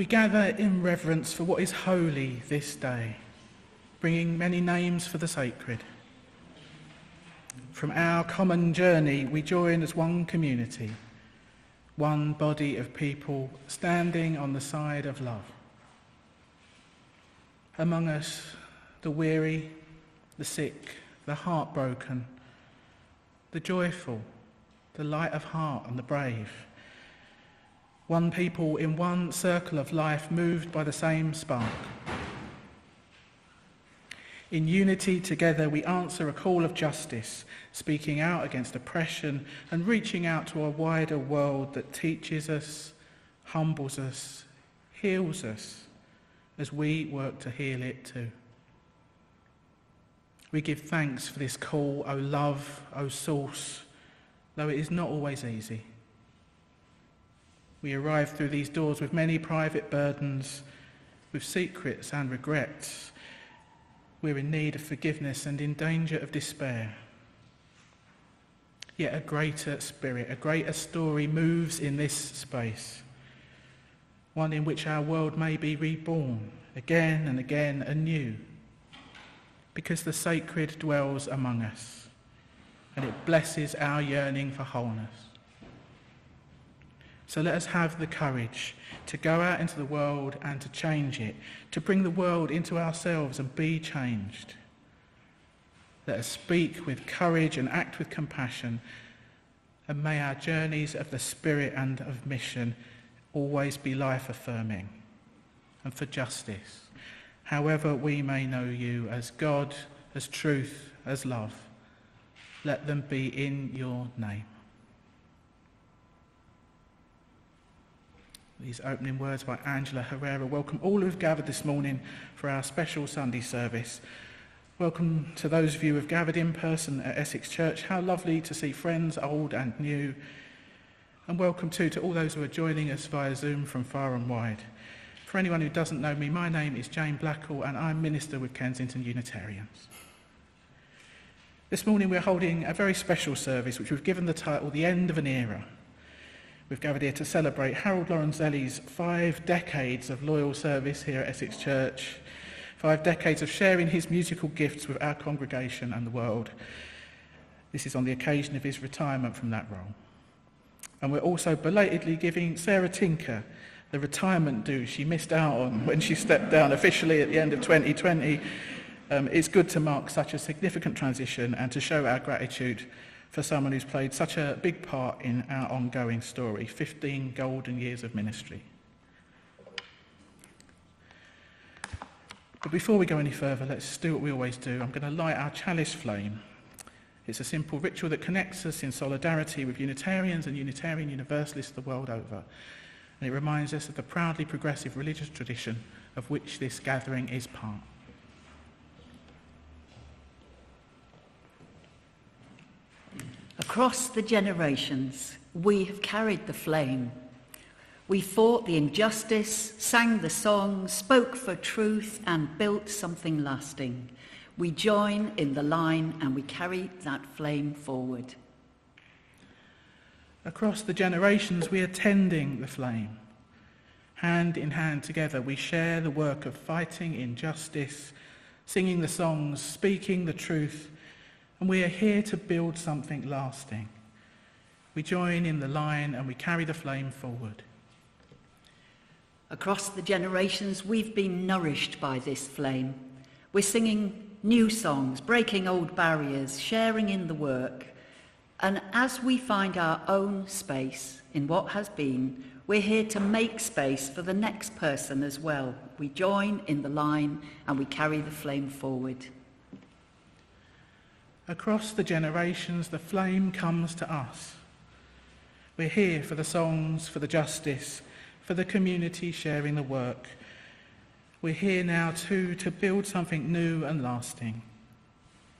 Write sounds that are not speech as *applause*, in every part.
We gather in reverence for what is holy this day, bringing many names for the sacred. From our common journey, we join as one community, one body of people standing on the side of love. Among us, the weary, the sick, the heartbroken, the joyful, the light of heart, and the brave. One people in one circle of life moved by the same spark. In unity together, we answer a call of justice, speaking out against oppression and reaching out to a wider world that teaches us, humbles us, heals us as we work to heal it too. We give thanks for this call, O love, O source, though it is not always easy. We arrive through these doors with many private burdens, with secrets and regrets. We're in need of forgiveness and in danger of despair. Yet a greater spirit, a greater story moves in this space, one in which our world may be reborn again and again anew, because the sacred dwells among us and it blesses our yearning for wholeness. So let us have the courage to go out into the world and to change it, to bring the world into ourselves and be changed. Let us speak with courage and act with compassion. And may our journeys of the Spirit and of mission always be life affirming and for justice, however we may know you as God, as truth, as love. Let them be in your name. These opening words by Angela Herrera. Welcome all who've gathered this morning for our special Sunday service. Welcome to those of you who have gathered in person at Essex Church. How lovely to see friends, old and new. And welcome too to all those who are joining us via Zoom from far and wide. For anyone who doesn't know me, my name is Jane Blackall and I'm minister with Kensington Unitarians. This morning we're holding a very special service which we've given the title The End of an Era. We've gathered here to celebrate Harold Lorenzelli's five decades of loyal service here at Essex Church, five decades of sharing his musical gifts with our congregation and the world. This is on the occasion of his retirement from that role. And we're also belatedly giving Sarah Tinker the retirement due she missed out on *laughs* when she stepped down officially at the end of 2020. Um, it's good to mark such a significant transition and to show our gratitude for someone who's played such a big part in our ongoing story 15 golden years of ministry. But before we go any further, let's do what we always do. I'm going to light our chalice flame. It's a simple ritual that connects us in solidarity with Unitarians and Unitarian Universalists the world over. And it reminds us of the proudly progressive religious tradition of which this gathering is part. Across the generations, we have carried the flame. We fought the injustice, sang the songs, spoke for truth, and built something lasting. We join in the line and we carry that flame forward. Across the generations, we are tending the flame. Hand in hand together, we share the work of fighting injustice, singing the songs, speaking the truth, and we are here to build something lasting. We join in the line and we carry the flame forward. Across the generations, we've been nourished by this flame. We're singing new songs, breaking old barriers, sharing in the work. And as we find our own space in what has been, we're here to make space for the next person as well. We join in the line and we carry the flame forward. Across the generations, the flame comes to us. We're here for the songs, for the justice, for the community sharing the work. We're here now too to build something new and lasting.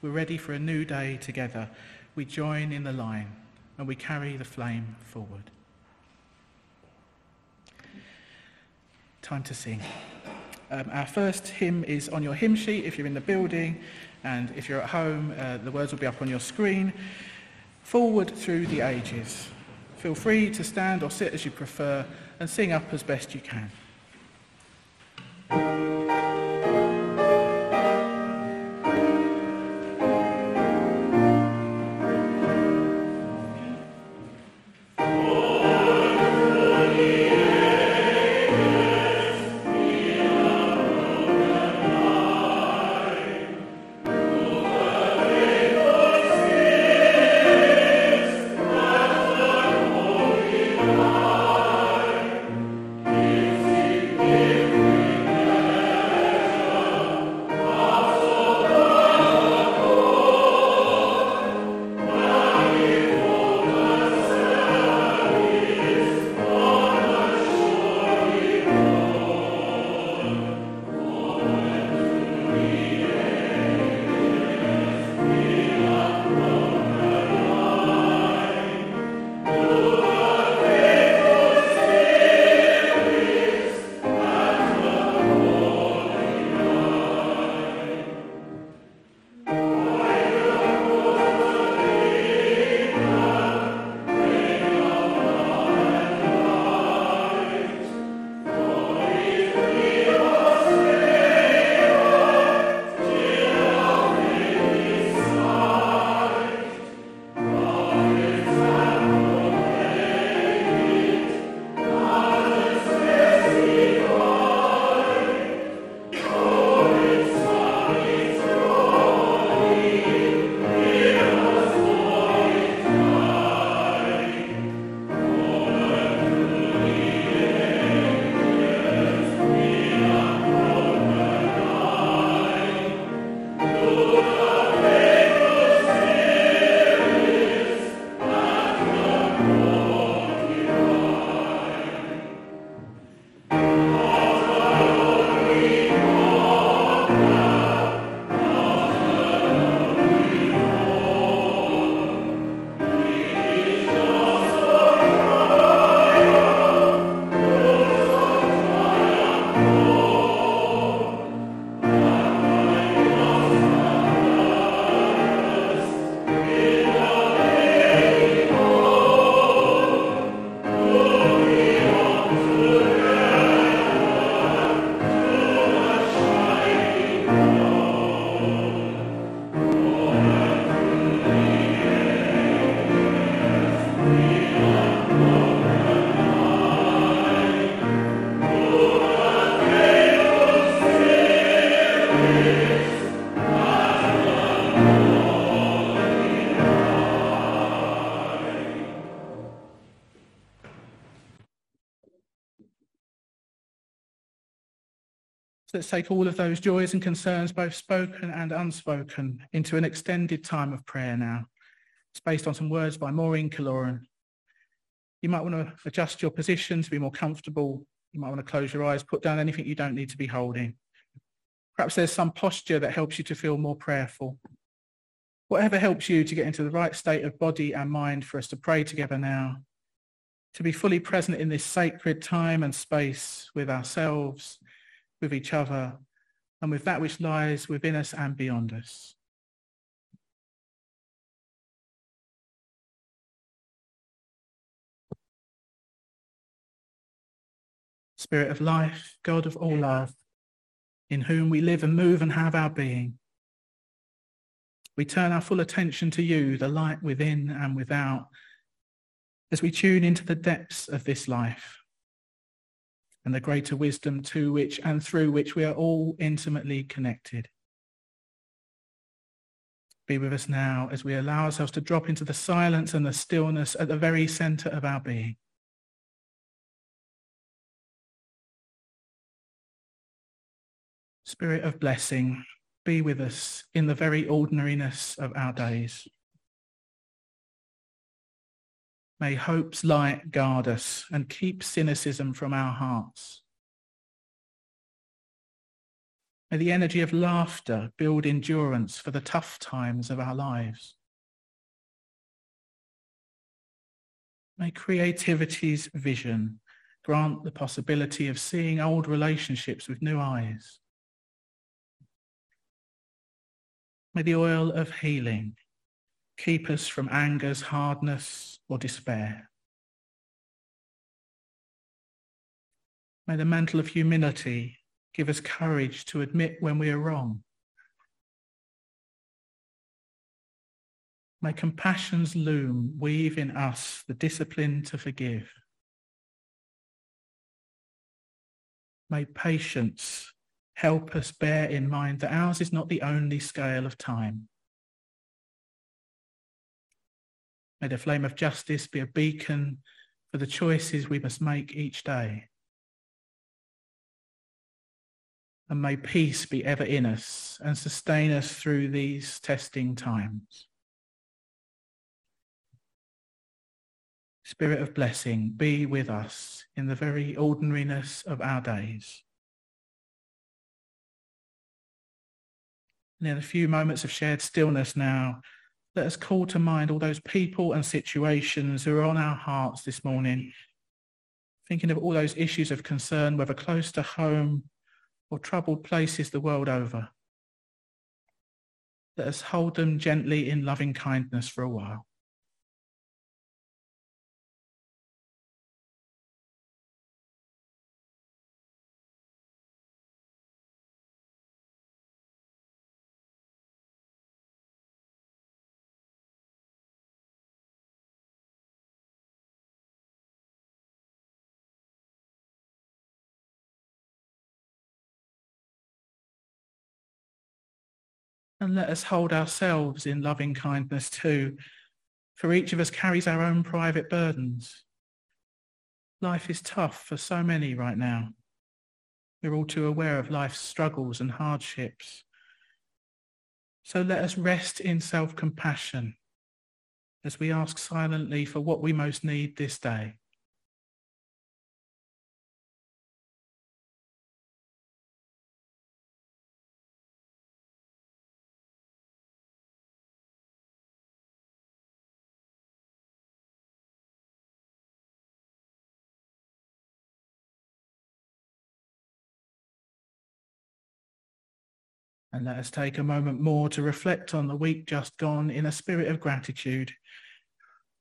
We're ready for a new day together. We join in the line and we carry the flame forward. Time to sing. Um, our first hymn is on your hymn sheet if you're in the building. And if you're at home, uh, the words will be up on your screen. Forward through the ages. Feel free to stand or sit as you prefer and sing up as best you can. Let's take all of those joys and concerns, both spoken and unspoken, into an extended time of prayer now. It's based on some words by Maureen Killoran. You might want to adjust your position to be more comfortable. You might want to close your eyes, put down anything you don't need to be holding. Perhaps there's some posture that helps you to feel more prayerful. Whatever helps you to get into the right state of body and mind for us to pray together now, to be fully present in this sacred time and space with ourselves with each other, and with that which lies within us and beyond us. Spirit of life, God of all love, in whom we live and move and have our being. We turn our full attention to you, the light within and without, as we tune into the depths of this life and the greater wisdom to which and through which we are all intimately connected. Be with us now as we allow ourselves to drop into the silence and the stillness at the very center of our being. Spirit of blessing, be with us in the very ordinariness of our days. May hope's light guard us and keep cynicism from our hearts. May the energy of laughter build endurance for the tough times of our lives. May creativity's vision grant the possibility of seeing old relationships with new eyes. May the oil of healing keep us from anger's hardness or despair. May the mantle of humility Give us courage to admit when we are wrong. May compassion's loom weave in us the discipline to forgive. May patience help us bear in mind that ours is not the only scale of time. May the flame of justice be a beacon for the choices we must make each day. And may peace be ever in us and sustain us through these testing times. Spirit of blessing, be with us in the very ordinariness of our days. And in a few moments of shared stillness now, let us call to mind all those people and situations who are on our hearts this morning, thinking of all those issues of concern, whether close to home or troubled places the world over. Let us hold them gently in loving kindness for a while. And let us hold ourselves in loving kindness too, for each of us carries our own private burdens. Life is tough for so many right now. We're all too aware of life's struggles and hardships. So let us rest in self-compassion as we ask silently for what we most need this day. And let us take a moment more to reflect on the week just gone in a spirit of gratitude.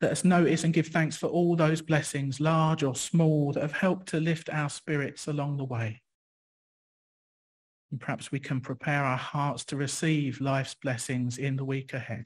Let us notice and give thanks for all those blessings, large or small, that have helped to lift our spirits along the way. And perhaps we can prepare our hearts to receive life's blessings in the week ahead.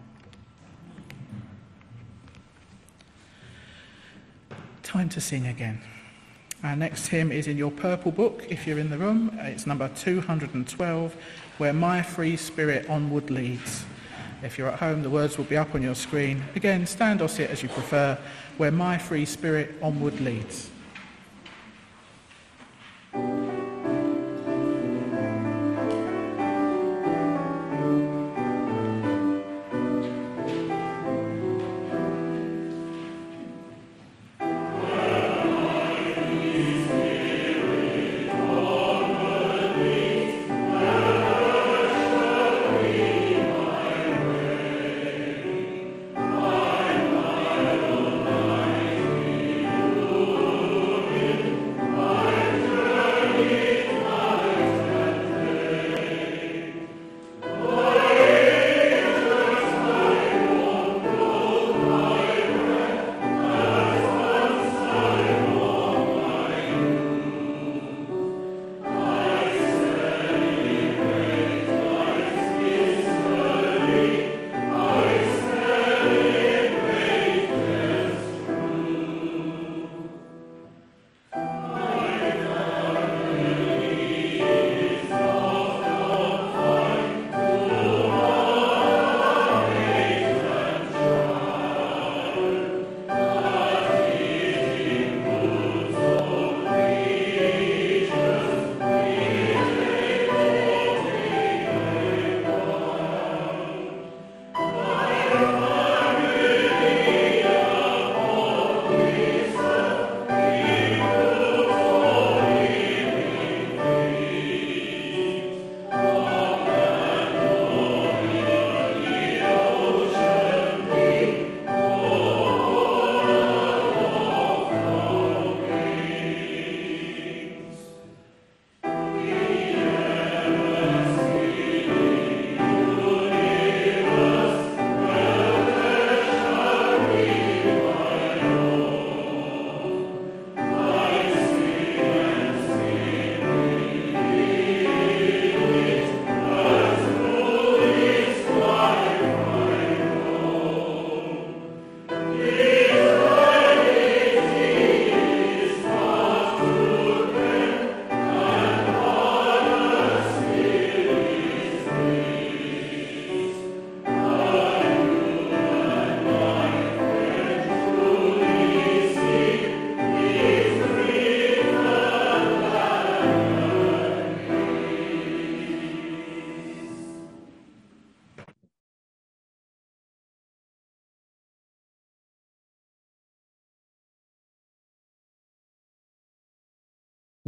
Time to sing again. Our next hymn is in your purple book, if you're in the room. It's number 212, Where My Free Spirit Onward Leads. If you're at home, the words will be up on your screen. Again, stand or sit as you prefer. Where My Free Spirit Onward Leads.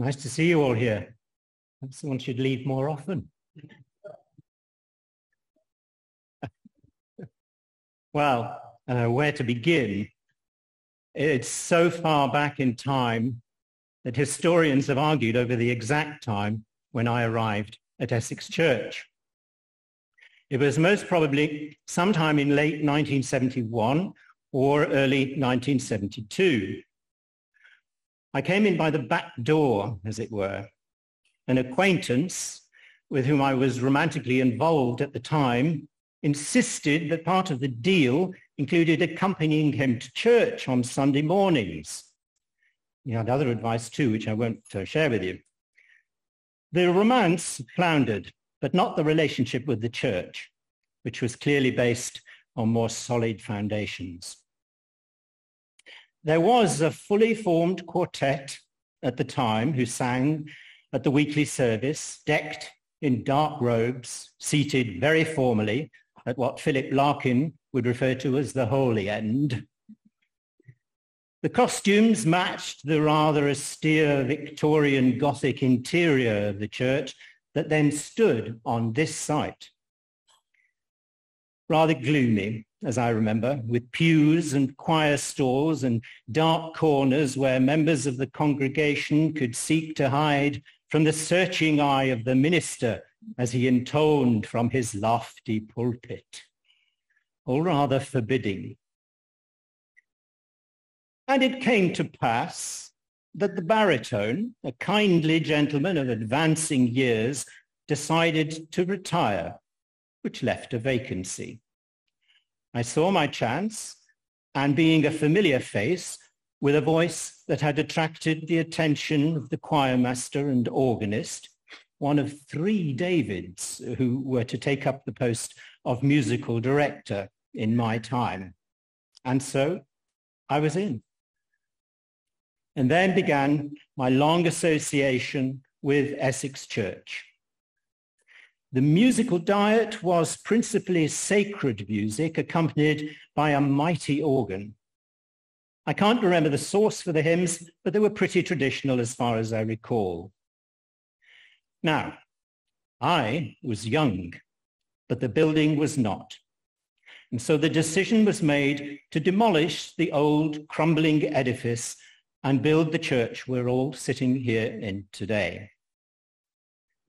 Nice to see you all here. Someone should leave more often. *laughs* well, uh, where to begin? It's so far back in time that historians have argued over the exact time when I arrived at Essex Church. It was most probably sometime in late 1971 or early 1972. I came in by the back door, as it were. An acquaintance with whom I was romantically involved at the time insisted that part of the deal included accompanying him to church on Sunday mornings. He had other advice too, which I won't uh, share with you. The romance floundered, but not the relationship with the church, which was clearly based on more solid foundations. There was a fully formed quartet at the time who sang at the weekly service, decked in dark robes, seated very formally at what Philip Larkin would refer to as the holy end. The costumes matched the rather austere Victorian Gothic interior of the church that then stood on this site. Rather gloomy, as I remember, with pews and choir stalls and dark corners where members of the congregation could seek to hide from the searching eye of the minister as he intoned from his lofty pulpit, or rather forbidding. And it came to pass that the baritone, a kindly gentleman of advancing years, decided to retire, which left a vacancy. I saw my chance, and being a familiar face, with a voice that had attracted the attention of the choirmaster and organist, one of three Davids who were to take up the post of musical director in my time. And so I was in. And then began my long association with Essex Church. The musical diet was principally sacred music accompanied by a mighty organ. I can't remember the source for the hymns, but they were pretty traditional as far as I recall. Now, I was young, but the building was not. And so the decision was made to demolish the old crumbling edifice and build the church we're all sitting here in today.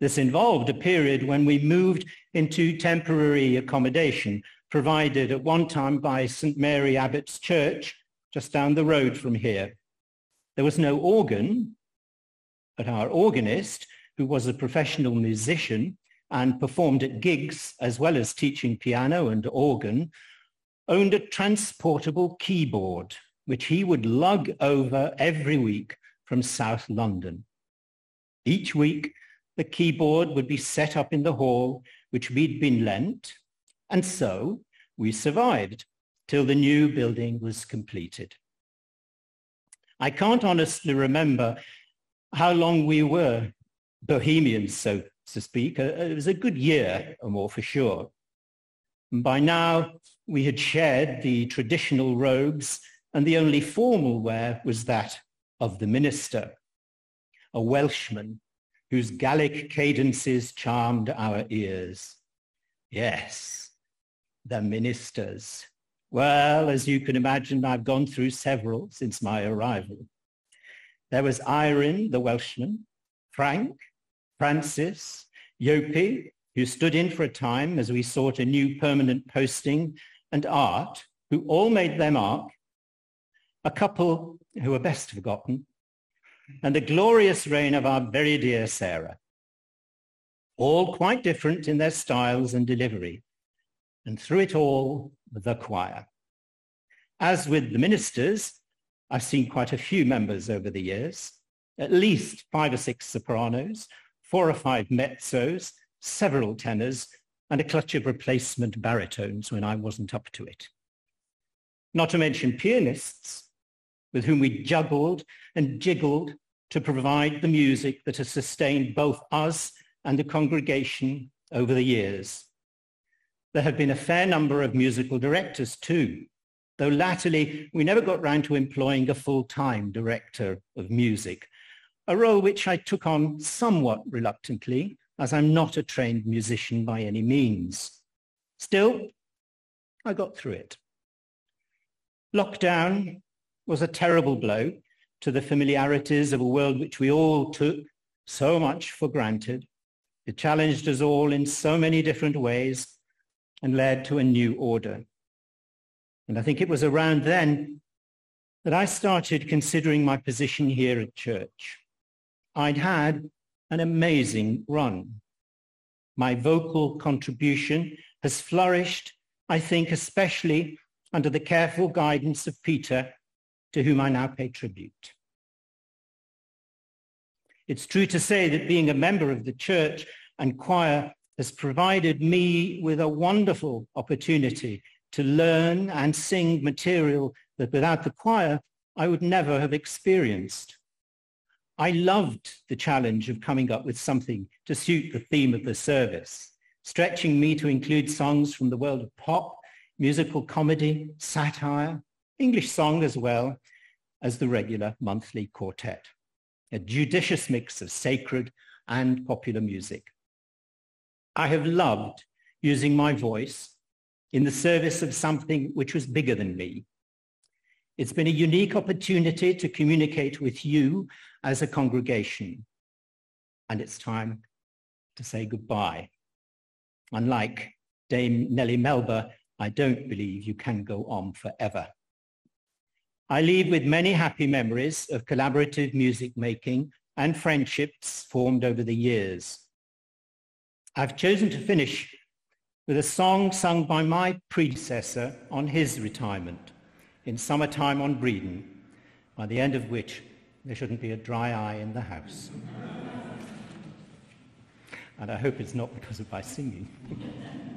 This involved a period when we moved into temporary accommodation provided at one time by St. Mary Abbots Church just down the road from here. There was no organ, but our organist who was a professional musician and performed at gigs as well as teaching piano and organ, owned a transportable keyboard, which he would lug over every week from South London. Each week, the keyboard would be set up in the hall, which we'd been lent, and so we survived till the new building was completed. I can't honestly remember how long we were bohemians, so to speak. Uh, it was a good year or more for sure. By now, we had shared the traditional robes and the only formal wear was that of the minister, a Welshman whose Gallic cadences charmed our ears. Yes, the ministers. Well, as you can imagine, I've gone through several since my arrival. There was Irene, the Welshman, Frank, Francis, Yopi, who stood in for a time as we sought a new permanent posting, and Art, who all made their mark, a couple who are best forgotten, and the glorious reign of our very dear Sarah. All quite different in their styles and delivery, and through it all, the choir. As with the ministers, I've seen quite a few members over the years, at least five or six sopranos, four or five mezzos, several tenors, and a clutch of replacement baritones when I wasn't up to it. Not to mention pianists with whom we juggled and jiggled to provide the music that has sustained both us and the congregation over the years. There have been a fair number of musical directors too, though latterly we never got round to employing a full-time director of music, a role which I took on somewhat reluctantly, as I'm not a trained musician by any means. Still, I got through it. Lockdown was a terrible blow to the familiarities of a world which we all took so much for granted. It challenged us all in so many different ways and led to a new order. And I think it was around then that I started considering my position here at church. I'd had an amazing run. My vocal contribution has flourished, I think, especially under the careful guidance of Peter, to whom I now pay tribute. It's true to say that being a member of the church and choir has provided me with a wonderful opportunity to learn and sing material that without the choir I would never have experienced. I loved the challenge of coming up with something to suit the theme of the service, stretching me to include songs from the world of pop, musical comedy, satire, English song as well as the regular monthly quartet, a judicious mix of sacred and popular music. I have loved using my voice in the service of something which was bigger than me, it's been a unique opportunity to communicate with you as a congregation. And it's time to say goodbye. Unlike Dame Nellie Melba, I don't believe you can go on forever. I leave with many happy memories of collaborative music making and friendships formed over the years. I've chosen to finish with a song sung by my predecessor on his retirement in summertime on Bredon, by the end of which there shouldn't be a dry eye in the house. *laughs* and I hope it's not because of my singing. *laughs*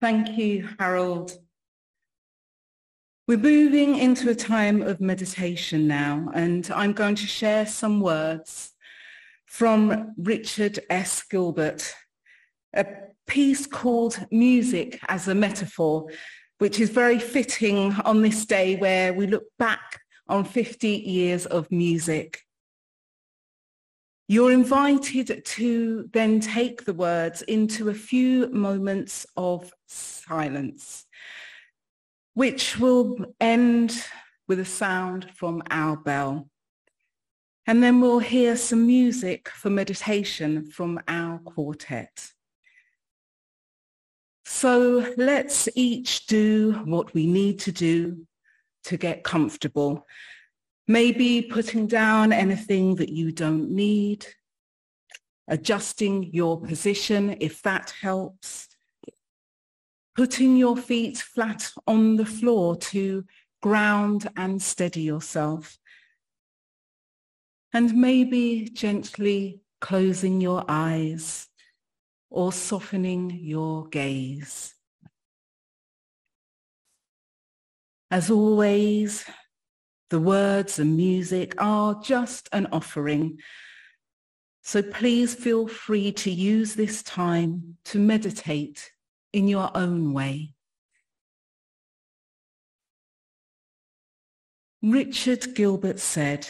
Thank you, Harold. We're moving into a time of meditation now, and I'm going to share some words from Richard S. Gilbert, a piece called Music as a Metaphor, which is very fitting on this day where we look back on 50 years of music. You're invited to then take the words into a few moments of silence, which will end with a sound from our bell. And then we'll hear some music for meditation from our quartet. So let's each do what we need to do to get comfortable Maybe putting down anything that you don't need, adjusting your position if that helps, putting your feet flat on the floor to ground and steady yourself, and maybe gently closing your eyes or softening your gaze. As always, the words and music are just an offering. So please feel free to use this time to meditate in your own way. Richard Gilbert said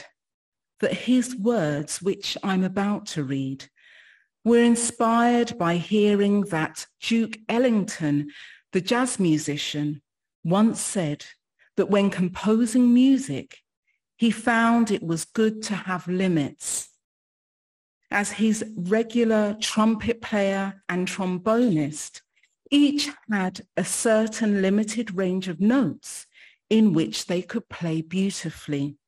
that his words, which I'm about to read, were inspired by hearing that Duke Ellington, the jazz musician, once said that when composing music, he found it was good to have limits. As his regular trumpet player and trombonist, each had a certain limited range of notes in which they could play beautifully.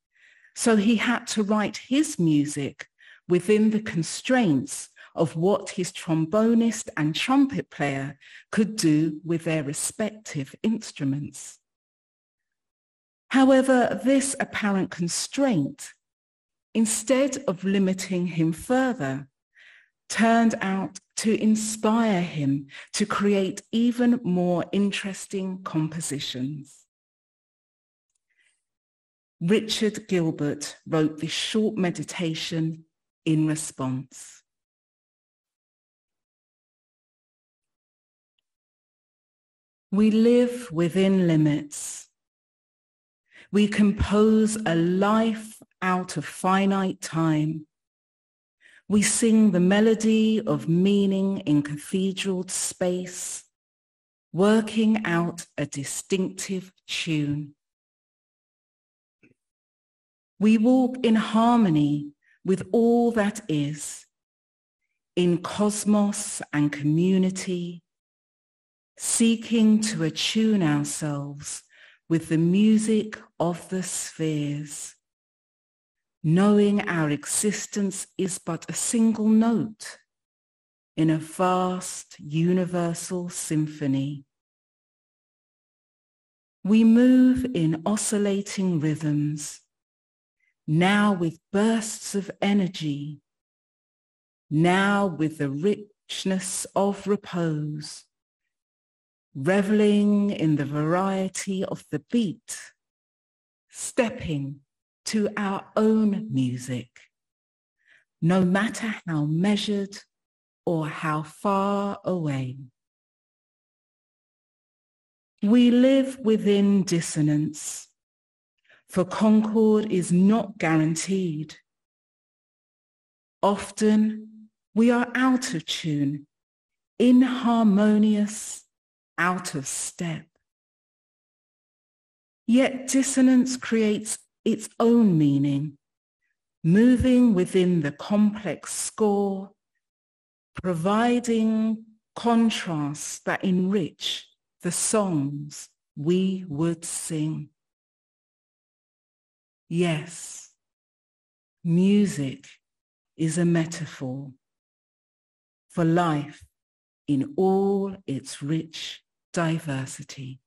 So he had to write his music within the constraints of what his trombonist and trumpet player could do with their respective instruments. However, this apparent constraint, instead of limiting him further, turned out to inspire him to create even more interesting compositions. Richard Gilbert wrote this short meditation in response. We live within limits we compose a life out of finite time. We sing the melody of meaning in cathedral space, working out a distinctive tune. We walk in harmony with all that is, in cosmos and community, seeking to attune ourselves with the music of the spheres, knowing our existence is but a single note in a vast universal symphony. We move in oscillating rhythms, now with bursts of energy, now with the richness of repose, reveling in the variety of the beat, stepping to our own music, no matter how measured or how far away. We live within dissonance, for concord is not guaranteed. Often we are out of tune, inharmonious out of step. Yet dissonance creates its own meaning, moving within the complex score, providing contrasts that enrich the songs we would sing. Yes, music is a metaphor for life in all its rich diversity.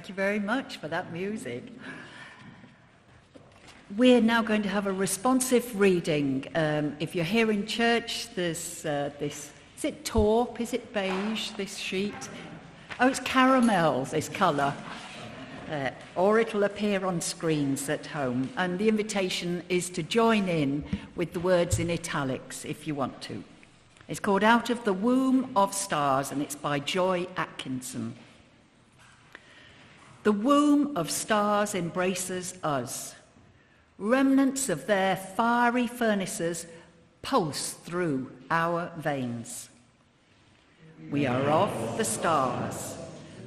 Thank you very much for that music. We're now going to have a responsive reading. Um, if you're here in church, there's uh, this, is it taupe? Is it beige, this sheet? Oh, it's caramel, this colour. Uh, or it'll appear on screens at home. And the invitation is to join in with the words in italics if you want to. It's called Out of the Womb of Stars and it's by Joy Atkinson. The womb of stars embraces us. Remnants of their fiery furnaces pulse through our veins. We are of the stars.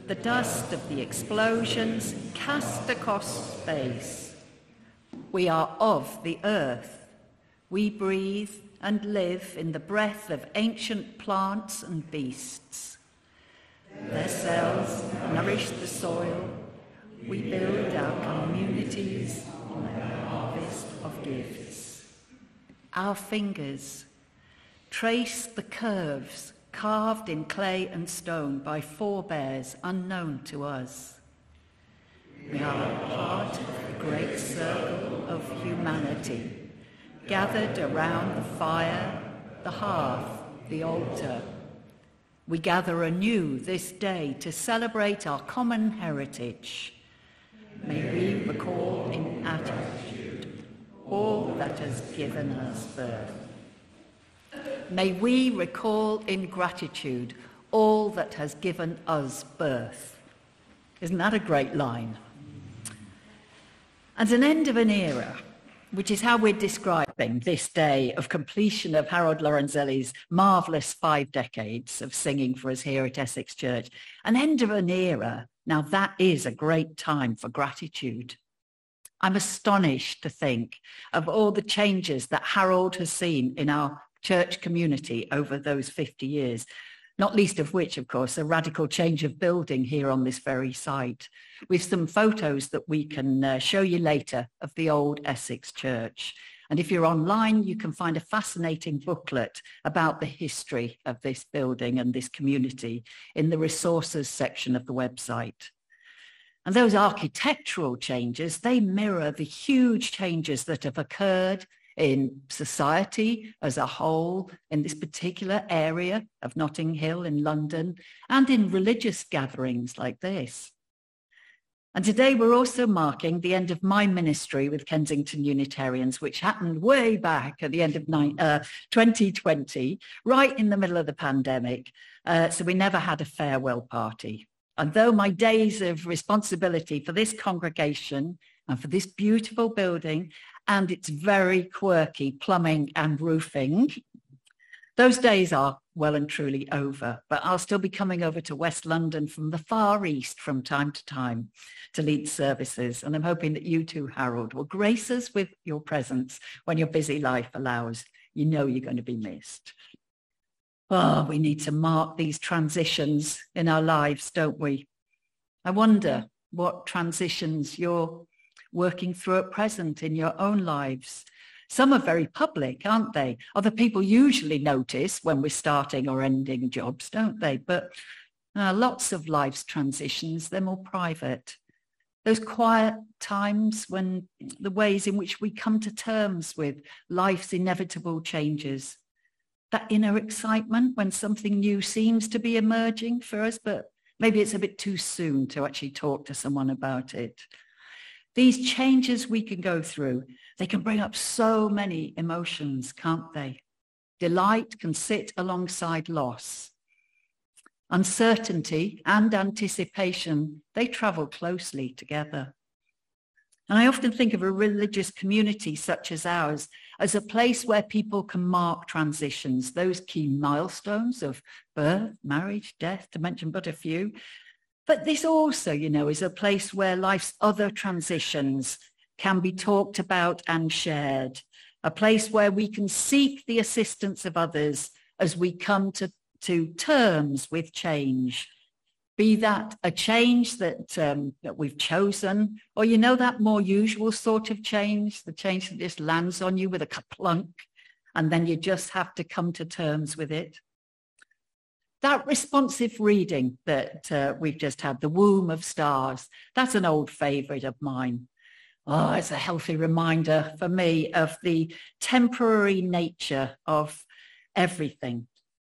The dust of the explosions cast across space. We are of the earth. We breathe and live in the breath of ancient plants and beasts. Their cells nourish the soil. We build our communities on a harvest of gifts. Our fingers trace the curves carved in clay and stone by forebears unknown to us. We are part of the great circle of humanity, gathered around the fire, the hearth, the altar. We gather anew this day to celebrate our common heritage. May we recall in attitude all that has given us birth. May we recall in gratitude all that has given us birth. Isn't that a great line? As an end of an era, which is how we're describing this day of completion of Harold Lorenzelli's marvellous five decades of singing for us here at Essex Church, an end of an era, now that is a great time for gratitude. I'm astonished to think of all the changes that Harold has seen in our church community over those 50 years, not least of which, of course, a radical change of building here on this very site, with some photos that we can uh, show you later of the old Essex church. And if you're online, you can find a fascinating booklet about the history of this building and this community in the resources section of the website. And those architectural changes, they mirror the huge changes that have occurred in society as a whole in this particular area of Notting Hill in London and in religious gatherings like this. And today we're also marking the end of my ministry with Kensington Unitarians, which happened way back at the end of uh, 2020, right in the middle of the pandemic. Uh, so we never had a farewell party. And though my days of responsibility for this congregation and for this beautiful building and its very quirky plumbing and roofing, those days are well and truly over, but I'll still be coming over to West London from the Far East from time to time to lead services. And I'm hoping that you too, Harold, will grace us with your presence when your busy life allows. You know you're going to be missed. Oh, we need to mark these transitions in our lives, don't we? I wonder what transitions you're working through at present in your own lives. Some are very public, aren't they? Other people usually notice when we're starting or ending jobs, don't they? But uh, lots of life's transitions, they're more private. Those quiet times when the ways in which we come to terms with life's inevitable changes that inner excitement when something new seems to be emerging for us, but maybe it's a bit too soon to actually talk to someone about it. These changes we can go through, they can bring up so many emotions, can't they? Delight can sit alongside loss. Uncertainty and anticipation, they travel closely together. And I often think of a religious community such as ours as a place where people can mark transitions, those key milestones of birth, marriage, death, to mention but a few. But this also, you know, is a place where life's other transitions can be talked about and shared, a place where we can seek the assistance of others as we come to, to terms with change be that a change that, um, that we've chosen, or you know that more usual sort of change, the change that just lands on you with a plunk, and then you just have to come to terms with it. That responsive reading that uh, we've just had, The Womb of Stars, that's an old favourite of mine. Oh, it's a healthy reminder for me of the temporary nature of everything.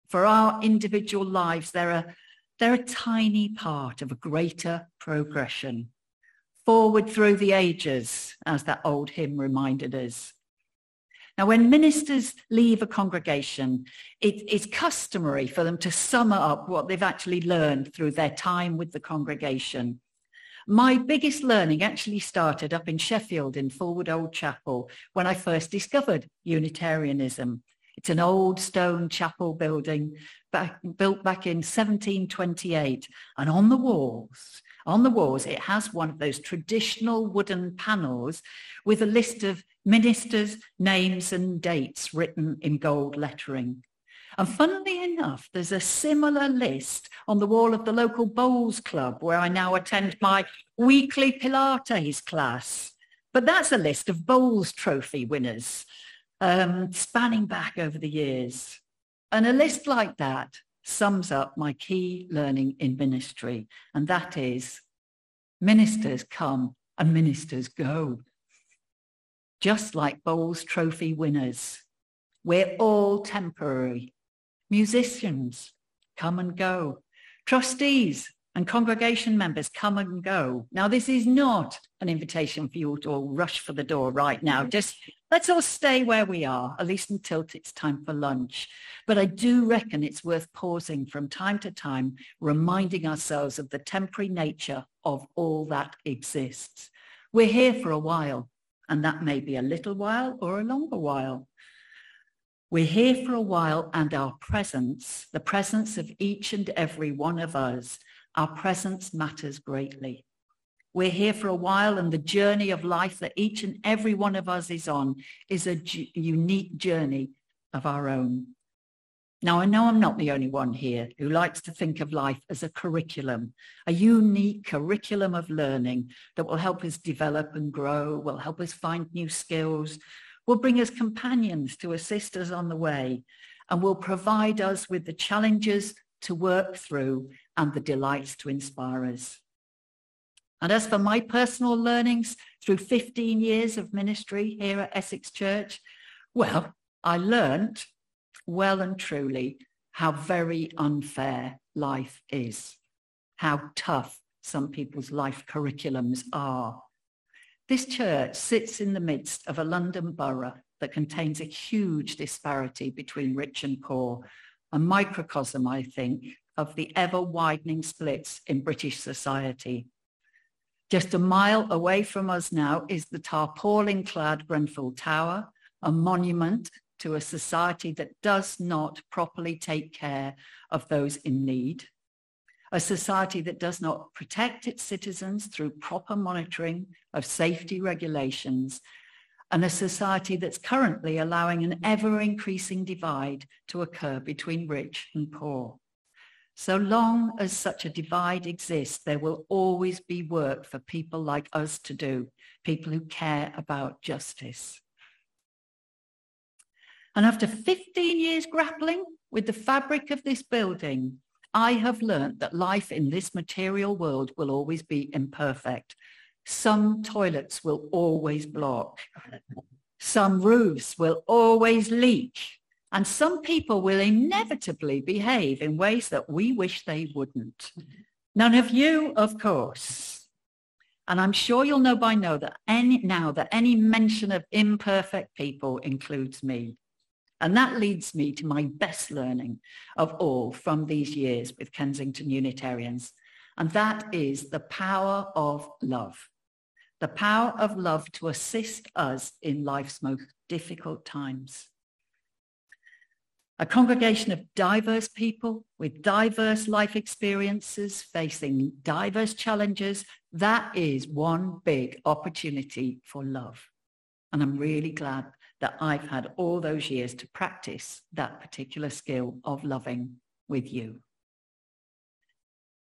For our individual lives, they're a, they're a tiny part of a greater progression. Forward through the ages, as that old hymn reminded us. Now, when ministers leave a congregation, it is customary for them to sum up what they've actually learned through their time with the congregation. My biggest learning actually started up in Sheffield in Fulwood Old Chapel when I first discovered Unitarianism. It's an old stone chapel building back, built back in 1728. And on the walls, on the walls, it has one of those traditional wooden panels with a list of ministers' names and dates written in gold lettering. And funnily enough, there's a similar list on the wall of the local bowls club where I now attend my weekly Pilates class. But that's a list of bowls trophy winners um, spanning back over the years. And a list like that sums up my key learning in ministry. And that is ministers come and ministers go just like Bowls Trophy winners. We're all temporary. Musicians come and go. Trustees and congregation members come and go. Now, this is not an invitation for you to all rush for the door right now. Mm-hmm. Just let's all stay where we are, at least until it's time for lunch. But I do reckon it's worth pausing from time to time, reminding ourselves of the temporary nature of all that exists. We're here for a while. And that may be a little while or a longer while. We're here for a while and our presence, the presence of each and every one of us, our presence matters greatly. We're here for a while and the journey of life that each and every one of us is on is a unique journey of our own. Now, I know I'm not the only one here who likes to think of life as a curriculum, a unique curriculum of learning that will help us develop and grow, will help us find new skills, will bring us companions to assist us on the way, and will provide us with the challenges to work through and the delights to inspire us. And as for my personal learnings through 15 years of ministry here at Essex Church, well, I learnt well and truly how very unfair life is, how tough some people's life curriculums are. This church sits in the midst of a London borough that contains a huge disparity between rich and poor, a microcosm, I think, of the ever widening splits in British society. Just a mile away from us now is the tarpaulin-clad Grenfell Tower, a monument to a society that does not properly take care of those in need, a society that does not protect its citizens through proper monitoring of safety regulations, and a society that's currently allowing an ever-increasing divide to occur between rich and poor. So long as such a divide exists, there will always be work for people like us to do, people who care about justice. And after 15 years grappling with the fabric of this building, I have learned that life in this material world will always be imperfect. Some toilets will always block. Some roofs will always leak. And some people will inevitably behave in ways that we wish they wouldn't. None of you, of course. And I'm sure you'll know by now that any, now that any mention of imperfect people includes me. And that leads me to my best learning of all from these years with Kensington Unitarians. And that is the power of love. The power of love to assist us in life's most difficult times. A congregation of diverse people with diverse life experiences, facing diverse challenges, that is one big opportunity for love. And I'm really glad that I've had all those years to practice that particular skill of loving with you.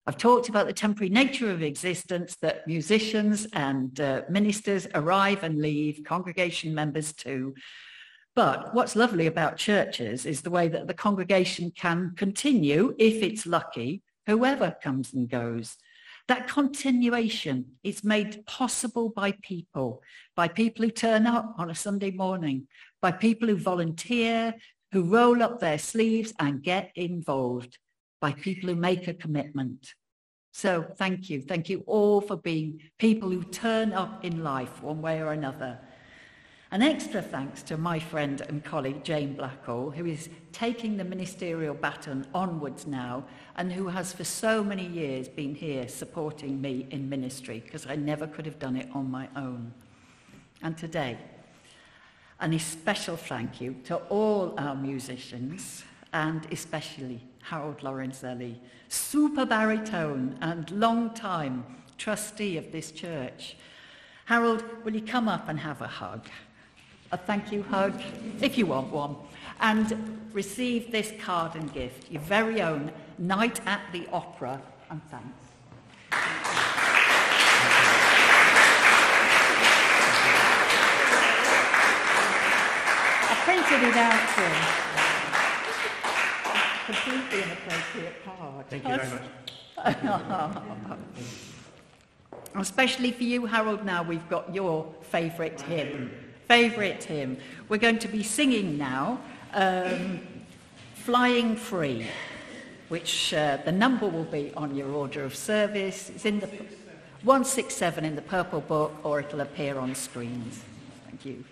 I've talked about the temporary nature of existence that musicians and uh, ministers arrive and leave, congregation members too. But what's lovely about churches is the way that the congregation can continue, if it's lucky, whoever comes and goes. That continuation is made possible by people, by people who turn up on a Sunday morning, by people who volunteer, who roll up their sleeves and get involved, by people who make a commitment. So thank you. Thank you all for being people who turn up in life one way or another. An extra thanks to my friend and colleague Jane Blackall, who is taking the ministerial baton onwards now and who has for so many years been here supporting me in ministry because I never could have done it on my own. And today, an especial thank you to all our musicians and especially Harold Lorenzelli, super baritone and long time trustee of this church. Harold, will you come up and have a hug? A thank you hug, if you want one, and receive this card and gift, your very own Night at the Opera, and thanks. I printed it out for him. Completely inappropriate card. Thank you very much. *laughs* Especially for you, Harold, now we've got your favourite hymn favourite hymn. We're going to be singing now um, Flying Free, which uh, the number will be on your order of service. It's in the 167 in the purple book, or it'll appear on screens. Thank you.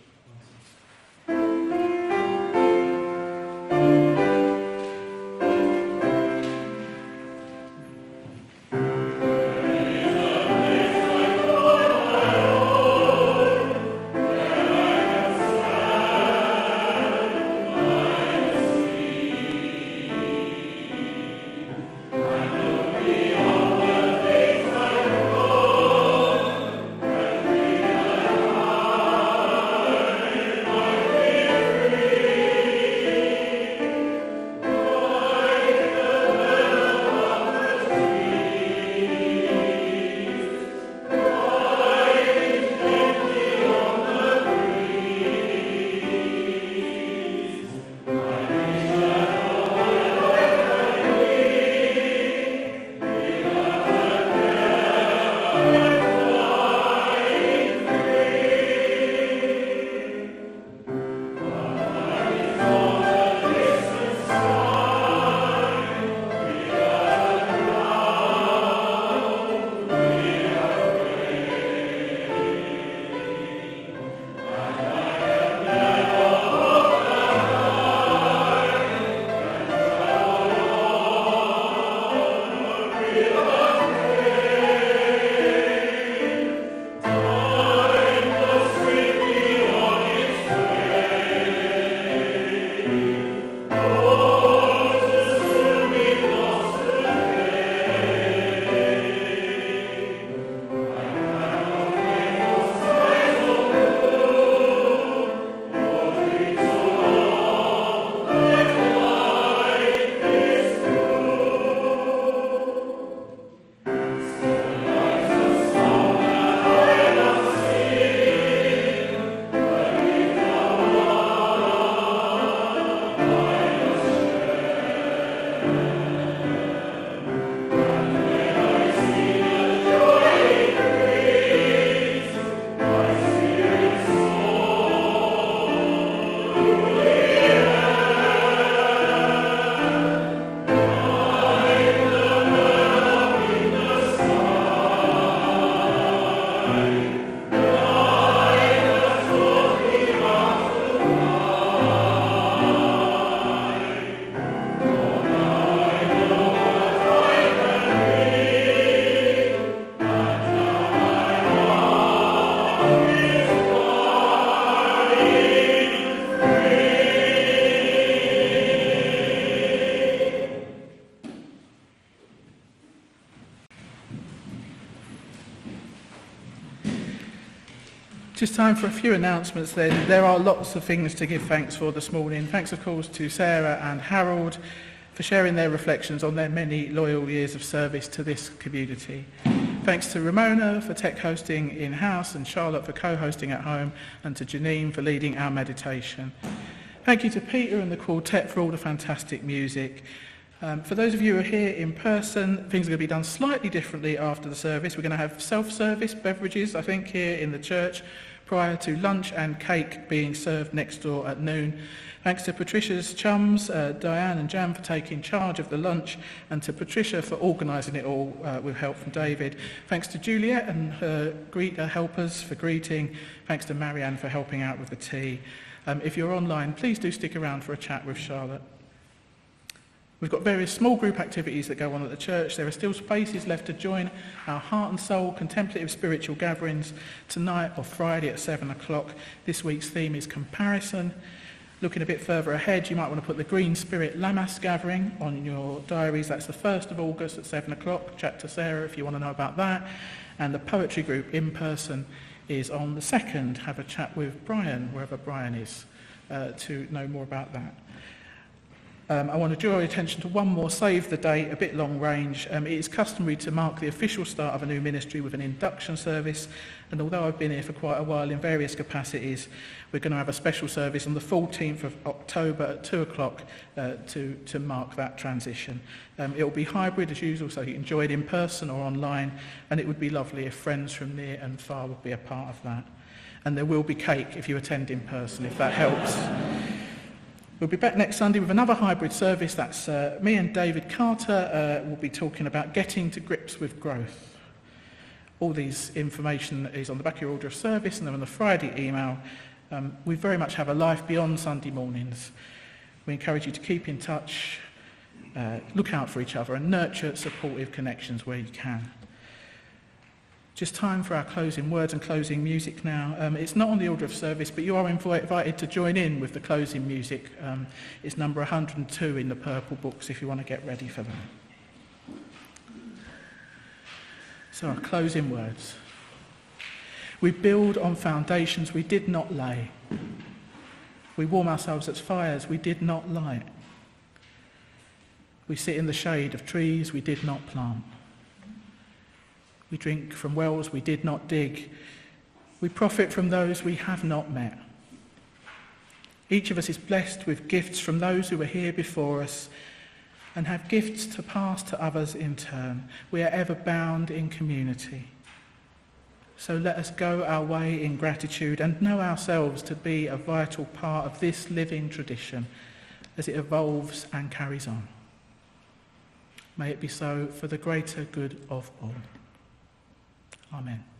Time for a few announcements then. There are lots of things to give thanks for this morning. Thanks, of course, to Sarah and Harold for sharing their reflections on their many loyal years of service to this community. Thanks to Ramona for tech hosting in-house and Charlotte for co-hosting at home and to Jeannene for leading our meditation. Thank you to Peter and the quartet for all the fantastic music. Um, for those of you who are here in person, things are going to be done slightly differently after the service. We're going to have self-service beverages, I think, here in the church prior to lunch and cake being served next door at noon. Thanks to Patricia's chums, uh, Diane and Jan, for taking charge of the lunch, and to Patricia for organising it all uh, with help from David. Thanks to Juliet and her helpers for greeting. Thanks to Marianne for helping out with the tea. Um, if you're online, please do stick around for a chat with Charlotte. We've got various small group activities that go on at the church. There are still spaces left to join our heart and soul contemplative spiritual gatherings tonight or Friday at 7 o'clock. This week's theme is comparison. Looking a bit further ahead, you might want to put the Green Spirit Lammas gathering on your diaries. That's the 1st of August at 7 o'clock. Chat to Sarah if you want to know about that. And the poetry group in person is on the 2nd. Have a chat with Brian, wherever Brian is, uh, to know more about that. Um, I want to draw your attention to one more save the date, a bit long range. Um, it is customary to mark the official start of a new ministry with an induction service, and although I've been here for quite a while in various capacities, we're going to have a special service on the 14th of October at 2 o'clock uh, to, to mark that transition. Um, it will be hybrid as usual, so you can join in person or online, and it would be lovely if friends from near and far would be a part of that. And there will be cake if you attend in person, if that helps. We'll be back next Sunday with another hybrid service. That's uh, me and David Carter uh, will be talking about getting to grips with growth. All these information is on the back of your order of service and then on the Friday email. Um, we very much have a life beyond Sunday mornings. We encourage you to keep in touch, uh, look out for each other and nurture supportive connections where you can. Just time for our closing words and closing music now. Um, it's not on the order of service, but you are invited to join in with the closing music. Um, it's number 102 in the purple books if you want to get ready for that. So, our closing words. We build on foundations we did not lay. We warm ourselves at fires we did not light. We sit in the shade of trees we did not plant. We drink from wells we did not dig. We profit from those we have not met. Each of us is blessed with gifts from those who were here before us and have gifts to pass to others in turn. We are ever bound in community. So let us go our way in gratitude and know ourselves to be a vital part of this living tradition as it evolves and carries on. May it be so for the greater good of all. Amen.